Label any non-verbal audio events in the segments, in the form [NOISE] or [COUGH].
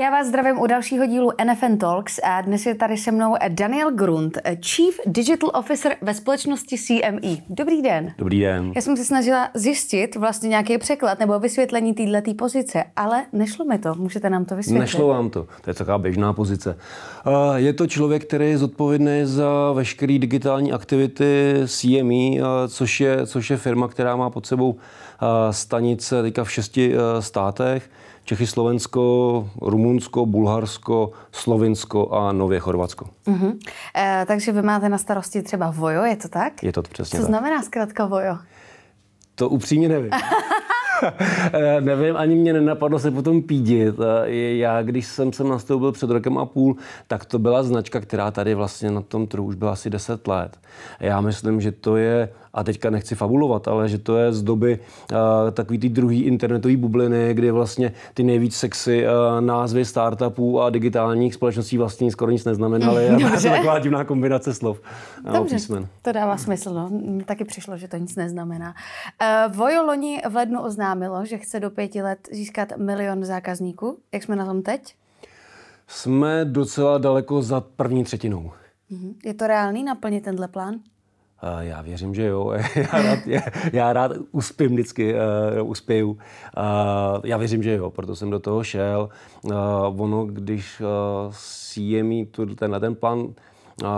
Já vás zdravím u dalšího dílu NFN Talks a dnes je tady se mnou Daniel Grund, Chief Digital Officer ve společnosti CME. Dobrý den. Dobrý den. Já jsem se snažila zjistit vlastně nějaký překlad nebo vysvětlení této pozice, ale nešlo mi to. Můžete nám to vysvětlit? Nešlo vám to. To je taková běžná pozice. Je to člověk, který je zodpovědný za veškeré digitální aktivity CME, což je, což je firma, která má pod sebou stanice teďka v šesti státech. Čechy, Slovensko, Rumunsko, Bulharsko, Slovinsko a nově Chorvatsko. Uh-huh. E, takže vy máte na starosti třeba Vojo, je to tak? Je to přesně Co tak. znamená zkrátka Vojo? To upřímně nevím. [LAUGHS] Eh, nevím, ani mě nenapadlo se potom pídit. Eh, já, když jsem sem nastoupil před rokem a půl, tak to byla značka, která tady vlastně na tom trhu už byla asi 10 let. Já myslím, že to je a teďka nechci fabulovat, ale že to je z doby uh, takový ty druhý internetový bubliny, kdy vlastně ty nejvíc sexy uh, názvy startupů a digitálních společností vlastně skoro nic neznamenaly. A [LAUGHS] to je taková divná kombinace slov. Dobře, písmen. to dává smysl. No. Mně taky přišlo, že to nic neznamená. Uh, Vojo loni v lednu oznámilo, že chce do pěti let získat milion zákazníků. Jak jsme na tom teď? Jsme docela daleko za první třetinou. Je to reálný naplnit tenhle plán? Já věřím, že jo. [LAUGHS] Já rád, já, já rád uspím vždycky, uh, uspěju. Uh, já věřím, že jo, proto jsem do toho šel. Uh, ono, když uh, CME tenhle ten plán uh,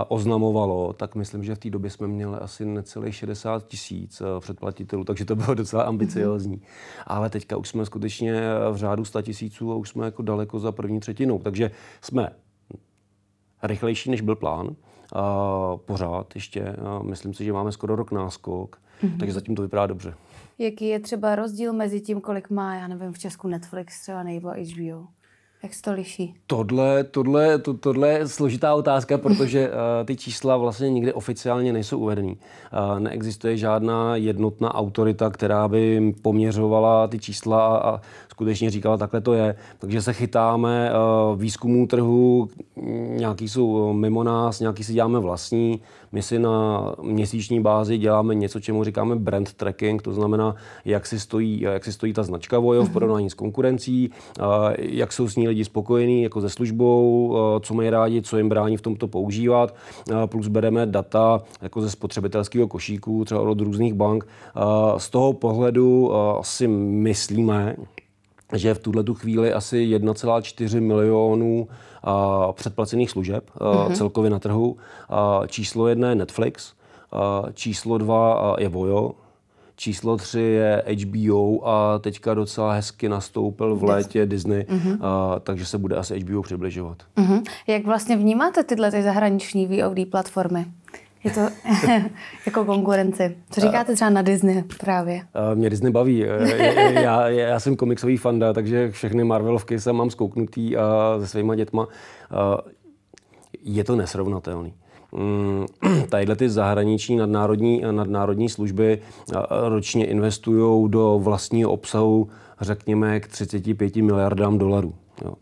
oznamovalo, tak myslím, že v té době jsme měli asi necelých 60 tisíc předplatitelů, takže to bylo docela ambiciozní. Mm-hmm. Ale teďka už jsme skutečně v řádu 100 tisíců a už jsme jako daleko za první třetinou. Takže jsme rychlejší, než byl plán pořád ještě. Myslím si, že máme skoro rok náskok, mm-hmm. takže zatím to vypadá dobře. Jaký je třeba rozdíl mezi tím, kolik má, já nevím, v Česku Netflix třeba nebo HBO? Jak se to liší? Tohle, tohle, to, tohle je složitá otázka, protože uh, [LAUGHS] ty čísla vlastně nikdy oficiálně nejsou uvedený. Uh, neexistuje žádná jednotná autorita, která by poměřovala ty čísla a, a skutečně říkala, takhle to je. Takže se chytáme uh, výzkumů trhu, nějaký jsou mimo nás, nějaký si děláme vlastní. My si na měsíční bázi děláme něco, čemu říkáme brand tracking, to znamená, jak si stojí, jak si stojí ta značka Vojo v mhm. porovnání s konkurencí, uh, jak jsou s ní lidi spokojení jako se službou, co mají rádi, co jim brání v tomto používat. Plus bereme data jako ze spotřebitelského košíku, třeba od různých bank. Z toho pohledu si myslíme, že v tuhle tu chvíli asi 1,4 milionů předplacených služeb mm-hmm. celkově na trhu. Číslo jedna je Netflix, číslo dva je Vojo, Číslo tři je HBO a teďka docela hezky nastoupil v létě Disney, mm-hmm. a, takže se bude asi HBO přibližovat. Mm-hmm. Jak vlastně vnímáte tyhle ty zahraniční VOD platformy? Je to [LAUGHS] jako konkurenci. Co říkáte třeba na Disney právě? Mě Disney baví. Já, já jsem komiksový fanda, takže všechny Marvelovky jsem mám zkouknutý a se svýma dětma. Je to nesrovnatelný. Mm, [CLEARS THROAT] tadyhle ty zahraniční nadnárodní, nadnárodní služby ročně investují do vlastního obsahu řekněme k 35 miliardám dolarů. Jo.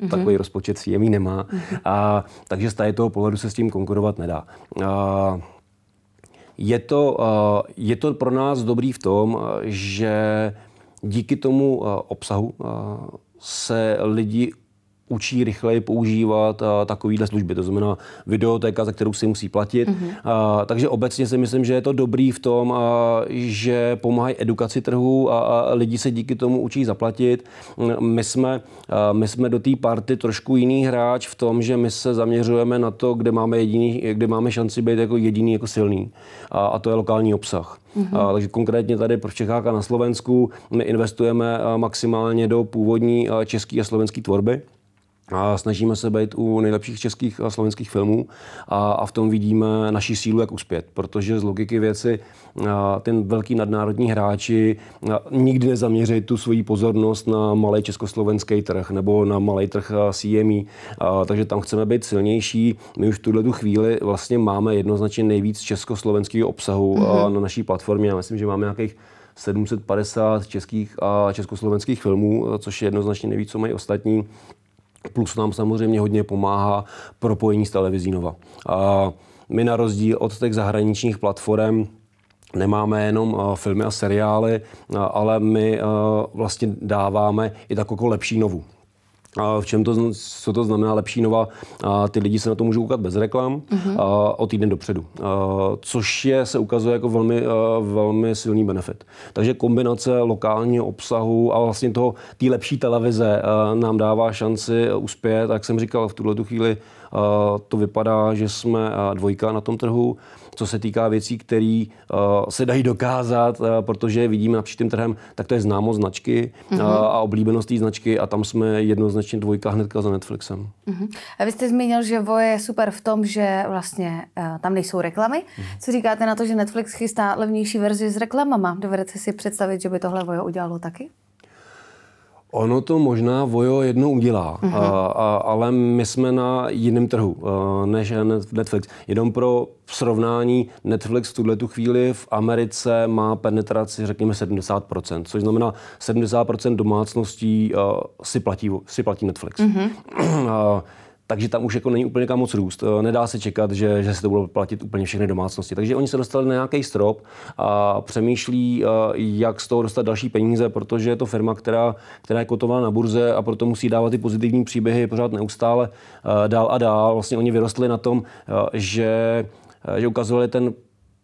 Mm-hmm. Takový rozpočet jemí nemá. Mm-hmm. A, takže z toho pohledu se s tím konkurovat nedá. A, je to, je to pro nás dobrý v tom, že díky tomu obsahu se lidi učí rychleji používat a, takovýhle služby, to znamená videotéka, za kterou si musí platit. Mm-hmm. A, takže obecně si myslím, že je to dobrý v tom, a, že pomáhají edukaci trhu a, a lidi se díky tomu učí zaplatit. My jsme, a, my jsme do té party trošku jiný hráč v tom, že my se zaměřujeme na to, kde máme, jediný, kde máme šanci být jako jediný, jako silný. A, a to je lokální obsah. Mm-hmm. A, takže konkrétně tady pro Čechách a na Slovensku my investujeme maximálně do původní české a slovenské tvorby a snažíme se být u nejlepších českých a slovenských filmů a, a v tom vidíme naši sílu, jak uspět, protože z logiky věci a, ten velký nadnárodní hráči a, nikdy nezaměří tu svoji pozornost na malý československý trh nebo na malý trh CME, a, takže tam chceme být silnější. My už v tuhle tu chvíli vlastně máme jednoznačně nejvíc československého obsahu mm-hmm. na naší platformě. Já myslím, že máme nějakých 750 českých a československých filmů, což je jednoznačně nejvíc, co mají ostatní. Plus nám samozřejmě hodně pomáhá propojení s televizí Nova. A my na rozdíl od těch zahraničních platform nemáme jenom filmy a seriály, ale my vlastně dáváme i takovou lepší novu. V čem to, co to znamená lepší nova? A ty lidi se na to můžou koukat bez reklam mm-hmm. a, o týden dopředu, a, což je, se ukazuje jako velmi, a, velmi silný benefit. Takže kombinace lokálního obsahu a vlastně toho, té lepší televize a, nám dává šanci uspět. Jak jsem říkal, v tuhle chvíli a, to vypadá, že jsme dvojka na tom trhu co se týká věcí, které uh, se dají dokázat, uh, protože vidíme napříč tím trhem, tak to je známost značky uh, a oblíbenost té značky a tam jsme jednoznačně dvojka hnedka za Netflixem. Uh-huh. A vy jste zmínil, že Voje je super v tom, že vlastně uh, tam nejsou reklamy. Uh-huh. Co říkáte na to, že Netflix chystá levnější verzi s reklamama? Dovedete si představit, že by tohle Voje udělalo taky? Ono to možná Vojo jednou udělá, uh-huh. a, a, ale my jsme na jiném trhu a, než Netflix. Jenom pro srovnání, Netflix v tuhle tu chvíli v Americe má penetraci, řekněme, 70%, což znamená 70% domácností a, si, platí, si platí Netflix. Uh-huh. A, takže tam už jako není úplně kam moc růst. Eh, nedá se čekat, že, že se to budou platit úplně všechny domácnosti. Takže oni se dostali na nějaký strop a přemýšlí, eh, jak z toho dostat další peníze, protože je to firma, která, která je kotovaná na burze a proto musí dávat ty pozitivní příběhy pořád neustále eh, dál a dál. Vlastně oni vyrostli na tom, že že ukazovali ten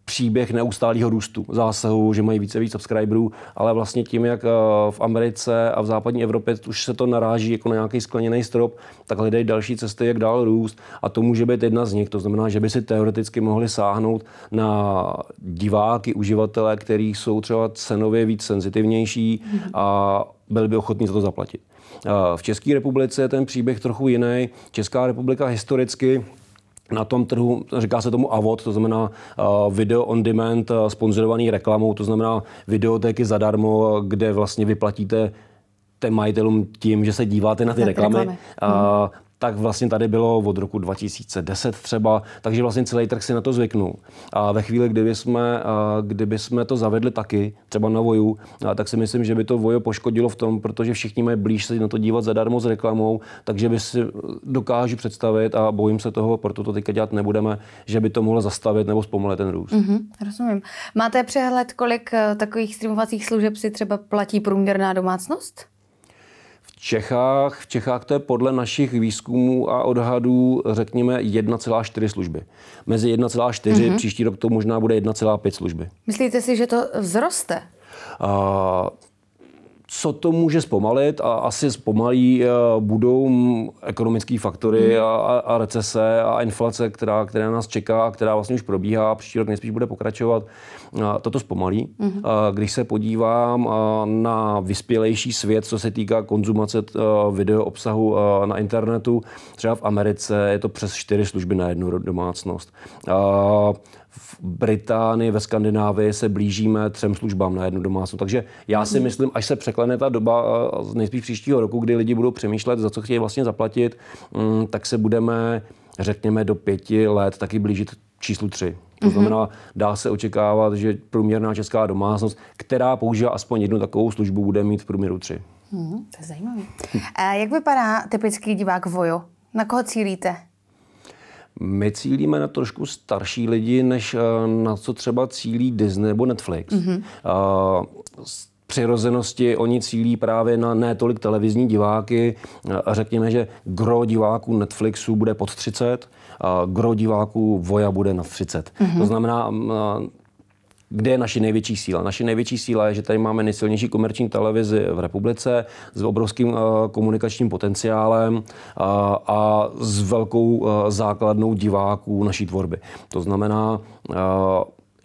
příběh neustálého růstu, zásahu, že mají více víc subscriberů, ale vlastně tím, jak eh, v Americe a v západní Evropě už se to naráží jako na nějaký skleněný strop, tak hledají další cesty, jak dál růst a to může být jedna z nich. To znamená, že by si teoreticky mohli sáhnout na diváky, uživatele, kteří jsou třeba cenově víc senzitivnější a byli by ochotní za to zaplatit. Eh, v České republice je ten příběh trochu jiný. Česká republika historicky na tom trhu, říká se tomu AVOD, to znamená uh, video on demand, uh, sponzorovaný reklamou, to znamená videotéky zadarmo, kde vlastně vyplatíte těm majitelům tím, že se díváte na ty reklamy. reklamy. Uh, tak vlastně tady bylo od roku 2010 třeba, takže vlastně celý trh si na to zvyknul. A ve chvíli, kdyby jsme, kdyby jsme to zavedli taky, třeba na Voju, tak si myslím, že by to Vojo poškodilo v tom, protože všichni mají blíž se na to dívat zadarmo s reklamou, takže by si dokážu představit a bojím se toho, proto to teďka dělat nebudeme, že by to mohlo zastavit nebo zpomalit ten růst. Mm-hmm, rozumím. Máte přehled, kolik eh, takových streamovacích služeb si třeba platí průměrná domácnost? Čechách, v Čechách to je podle našich výzkumů a odhadů, řekněme, 1,4 služby. Mezi 1,4 mm-hmm. příští rok to možná bude 1,5 služby. Myslíte si, že to vzroste? A, co to může zpomalit a asi zpomalí budou ekonomické faktory hmm. a, a recese a inflace, která, která nás čeká a která vlastně už probíhá a příští rok nejspíš bude pokračovat. Toto zpomalí. Hmm. Když se podívám na vyspělejší svět, co se týká konzumace video obsahu na internetu, třeba v Americe je to přes čtyři služby na jednu domácnost v Británii, ve Skandinávii se blížíme třem službám na jednu domácnost. Takže já si mhm. myslím, až se překlene ta doba z nejspíš příštího roku, kdy lidi budou přemýšlet, za co chtějí vlastně zaplatit, mm, tak se budeme, řekněme, do pěti let taky blížit číslu tři. To mhm. znamená, dá se očekávat, že průměrná česká domácnost, která používá aspoň jednu takovou službu, bude mít v průměru tři. Hmm, to je zajímavé. Jak vypadá typický divák Vojo? Na koho cílíte? My cílíme na trošku starší lidi, než eh, na co třeba cílí Disney nebo Netflix. Mm-hmm. Z přirozenosti oni cílí právě na ne tolik televizní diváky. A řekněme, že gro diváků Netflixu bude pod 30, a gro diváků Voja bude na 30. Mm-hmm. To znamená, kde je naše největší síla? Naše největší síla je, že tady máme nejsilnější komerční televizi v republice s obrovským uh, komunikačním potenciálem uh, a s velkou uh, základnou diváků naší tvorby. To znamená,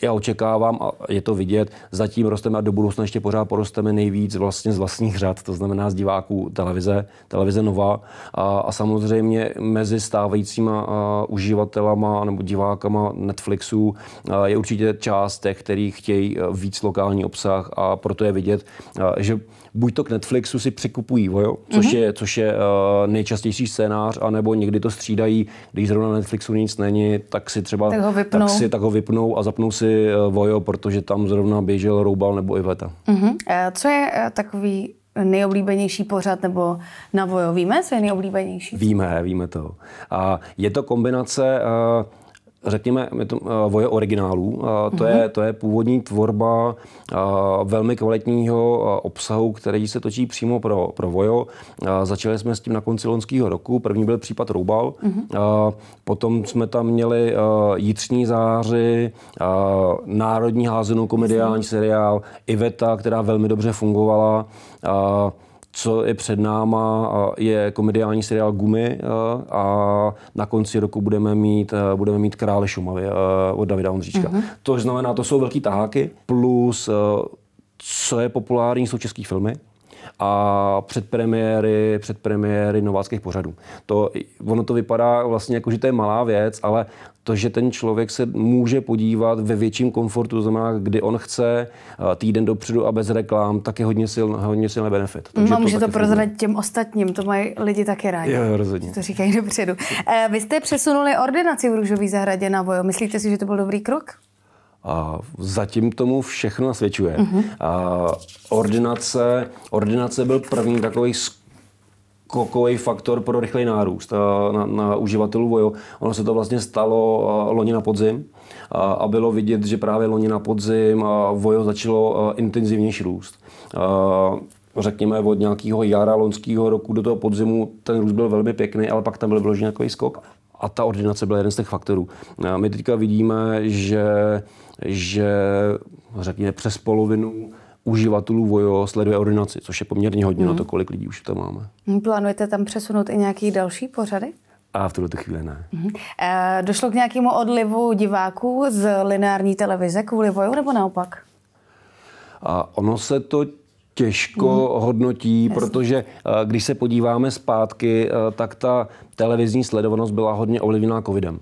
já očekávám, a je to vidět, zatím rosteme a do budoucna ještě pořád porosteme nejvíc vlastně z vlastních řad, to znamená z diváků televize, televize Nova. A, a samozřejmě mezi stávajícíma a, uživatelama nebo divákama Netflixu a, je určitě část těch, kteří chtějí víc lokální obsah a proto je vidět, a, že buď to k Netflixu si překupují, jo? Což, mm-hmm. je, což je uh, nejčastější scénář, anebo někdy to střídají, když zrovna na Netflixu nic není, tak si třeba tak ho vypnou, tak si, tak ho vypnou a zapnou si uh, Vojo, protože tam zrovna běžel Roubal nebo Iveta. Mm-hmm. Co je uh, takový nejoblíbenější pořad nebo na Vojo? Víme, co je nejoblíbenější? Víme, víme to. A je to kombinace uh, řekněme, uh, voje originálů. Uh, to, mm-hmm. je, to je původní tvorba uh, velmi kvalitního obsahu, který se točí přímo pro, pro vojo. Začali jsme s tím na konci loňského roku. První byl případ Roubal. Mm-hmm. Potom jsme tam měli Jitřní záři, Národní házenou komediální seriál, Iveta, která velmi dobře fungovala. Co je před náma, je komediální seriál Gumy a na konci roku budeme mít, budeme mít Krále Šumavy od Davida Ondříčka. Uh-huh. To znamená, to jsou velký taháky, plus co je populární, jsou české filmy a předpremiéry, předpremiéry nováckých pořadů. To, ono to vypadá vlastně jako, že to je malá věc, ale to, že ten člověk se může podívat ve větším komfortu, to znamená, kdy on chce týden dopředu a bez reklám, tak je hodně, sil, hodně silný benefit. Takže no, může to, to prozradit těm ostatním, to mají lidi taky rádi. Jo, rozhodně. To říkají dopředu. Eh, vy jste přesunuli ordinaci v Růžové zahradě na Vojo. Myslíte si, že to byl dobrý krok? A zatím tomu všechno nasvědčuje. Uh-huh. A ordinace, ordinace byl první takový skokový faktor pro rychlej nárůst na, na uživatelů Vojo. Ono se to vlastně stalo loni na podzim a, a bylo vidět, že právě loni na podzim a Vojo začalo intenzivnější růst. A, řekněme od nějakého jara loňského roku do toho podzimu ten růst byl velmi pěkný, ale pak tam byl vložený takový skok. A ta ordinace byla jeden z těch faktorů. A my teďka vidíme, že že řekněme přes polovinu uživatelů Vojo sleduje ordinaci, což je poměrně hodně mm. na to, mhm. kolik lidí už tam máme. Plánujete tam přesunout i nějaký další pořady? A v tuto chvíli ne. Mm. E, došlo k nějakému odlivu diváků z lineární televize kvůli Voju nebo naopak? A ono se to těžko mm. hodnotí, Jasně. protože eh, když se podíváme zpátky, eh, tak ta televizní sledovanost byla hodně ovlivněná covidem.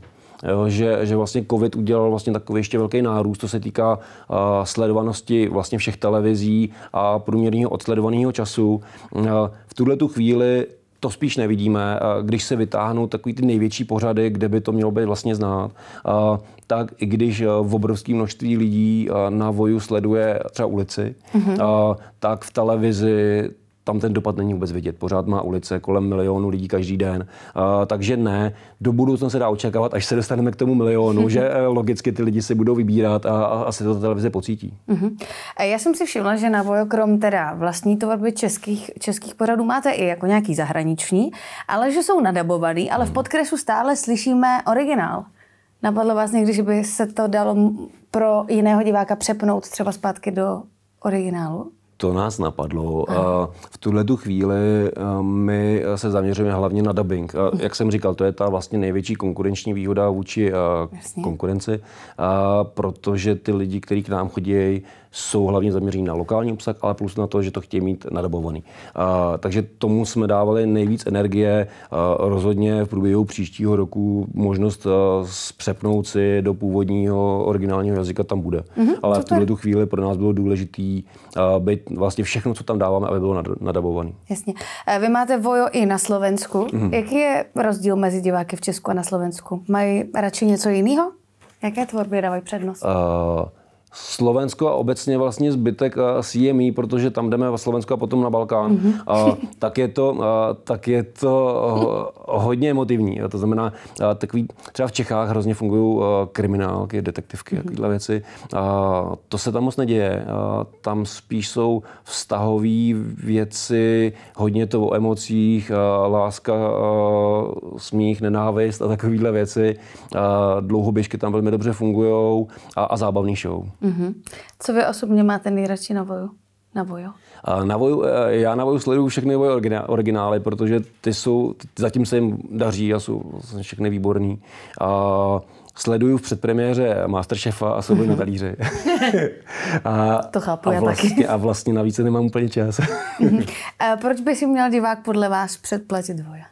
Jo, že, že vlastně COVID udělal vlastně takový ještě velký nárůst, co se týká uh, sledovanosti vlastně všech televizí a průměrného odsledovaného času. Uh, v tuhle tu chvíli to spíš nevidíme, když se vytáhnou takový ty největší pořady, kde by to mělo být vlastně znát, tak i když v obrovském množství lidí na voju sleduje třeba ulici, mm-hmm. tak v televizi tam ten dopad není vůbec vidět. Pořád má ulice kolem milionu lidí každý den. Uh, takže ne, do budoucna se dá očekávat, až se dostaneme k tomu milionu, [LAUGHS] že eh, logicky ty lidi si budou vybírat a, a asi to televize pocítí. Uh-huh. Já jsem si všimla, že na Vojokrom teda vlastní tvorby českých, českých pořadů máte i jako nějaký zahraniční, ale že jsou nadabovaný, ale v hmm. podkresu stále slyšíme originál. Napadlo vás někdy, že by se to dalo pro jiného diváka přepnout třeba zpátky do originálu? To nás napadlo. V tuhle tu chvíli my se zaměřujeme hlavně na dubbing. Jak jsem říkal, to je ta vlastně největší konkurenční výhoda vůči Jasně. konkurenci, protože ty lidi, kteří k nám chodí, jsou hlavně zaměření na lokální obsah, ale plus na to, že to chtějí mít nadabovaný. A, takže tomu jsme dávali nejvíc energie. A, rozhodně v průběhu příštího roku možnost přepnout si do původního originálního jazyka tam bude. Mm-hmm, ale super. v tuhle chvíli pro nás bylo důležité být vlastně všechno, co tam dáváme, aby bylo nadabované. Jasně. Vy máte Vojo i na Slovensku. Mm-hmm. Jaký je rozdíl mezi diváky v Česku a na Slovensku? Mají radši něco jiného? Jaké tvorby dávají přednost? Uh, Slovensko a obecně vlastně zbytek CME, protože tam jdeme v Slovensko a potom na Balkán, mm-hmm. a, tak, je to, a, tak je to hodně emotivní. A to znamená, a, takový, třeba v Čechách hrozně fungují kriminálky, detektivky, mm-hmm. takovéhle věci. A, to se tam moc neděje. A, tam spíš jsou vztahové věci, hodně to o emocích, a, láska, a, smích, nenávist a takovéhle věci. A, dlouhoběžky tam velmi dobře fungují a, a zábavný show. Mm-hmm. Co vy osobně máte nejradši na voju? Na voju? Na voju, eh, já na voju sleduju všechny voje originály, protože ty jsou, zatím se jim daří a jsou všechny výborný. A sleduju v předpremiéře Masterchefa a jsou na [LAUGHS] talíři. a, to chápu a já vlastně, taky. A vlastně navíc nemám úplně čas. a proč by si měl divák podle vás předplatit voje?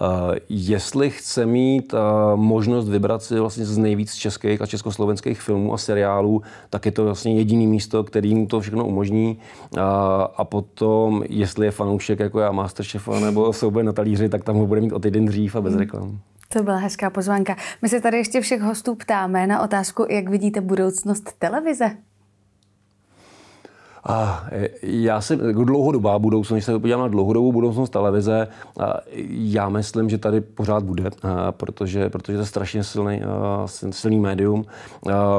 Eh, jestli chce mít eh, možnost vybrat si vlastně z nejvíc českých a československých filmů a seriálů, tak je to vlastně jediné místo, který mu to všechno umožní. Eh, a potom, jestli je fanoušek jako já Masterchefa nebo souboj na talíři, tak tam ho bude mít o týden dřív a bez hmm. reklam. To byla hezká pozvánka. My se tady ještě všech hostů ptáme na otázku, jak vidíte budoucnost televize. A já si jako dlouhodobá budoucnost, když se podívám na dlouhodobou budoucnost televize, já myslím, že tady pořád bude, protože, protože to je strašně silný, silný médium.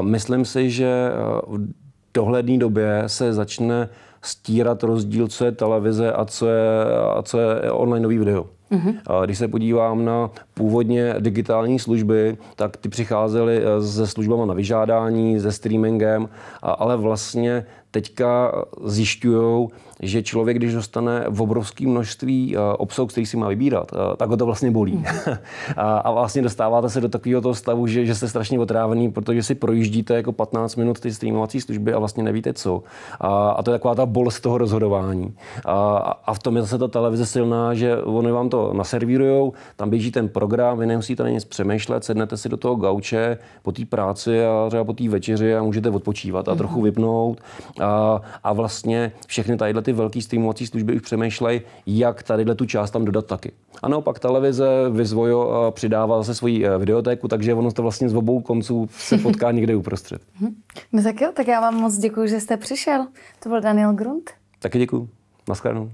Myslím si, že v dohledné době se začne stírat rozdíl, co je televize a co je, a co je online nový video. Mm-hmm. Když se podívám na původně digitální služby, tak ty přicházely eh, se službama na vyžádání, se streamingem, ale vlastně teďka zjišťují, že člověk, když dostane v obrovské množství eh, obsahu, který si má vybírat, eh, tak ho to vlastně bolí. [LAUGHS] Mm. a, vlastně dostáváte se do takového toho stavu, že, že jste strašně otrávený, protože si projíždíte jako 15 minut ty streamovací služby a vlastně nevíte co. A, a to je taková ta bolest toho rozhodování. A, a v tom je zase ta televize silná, že oni vám to naservírujou, tam běží ten program, vy nemusíte na nic přemýšlet, sednete si do toho gauče po té práci a třeba po té večeři a můžete odpočívat a mm. trochu vypnout. A, a vlastně všechny tadyhle ty velké streamovací služby už přemýšlejí, jak tadyhle tu část tam dodat taky. A naopak televize Vizvojo přidává zase svoji e, videotéku, takže ono to vlastně z obou konců se potká [LAUGHS] někde uprostřed. No tak jo, tak já vám moc děkuji, že jste přišel. To byl Daniel Grunt. Taky děkuji. Naschledanou.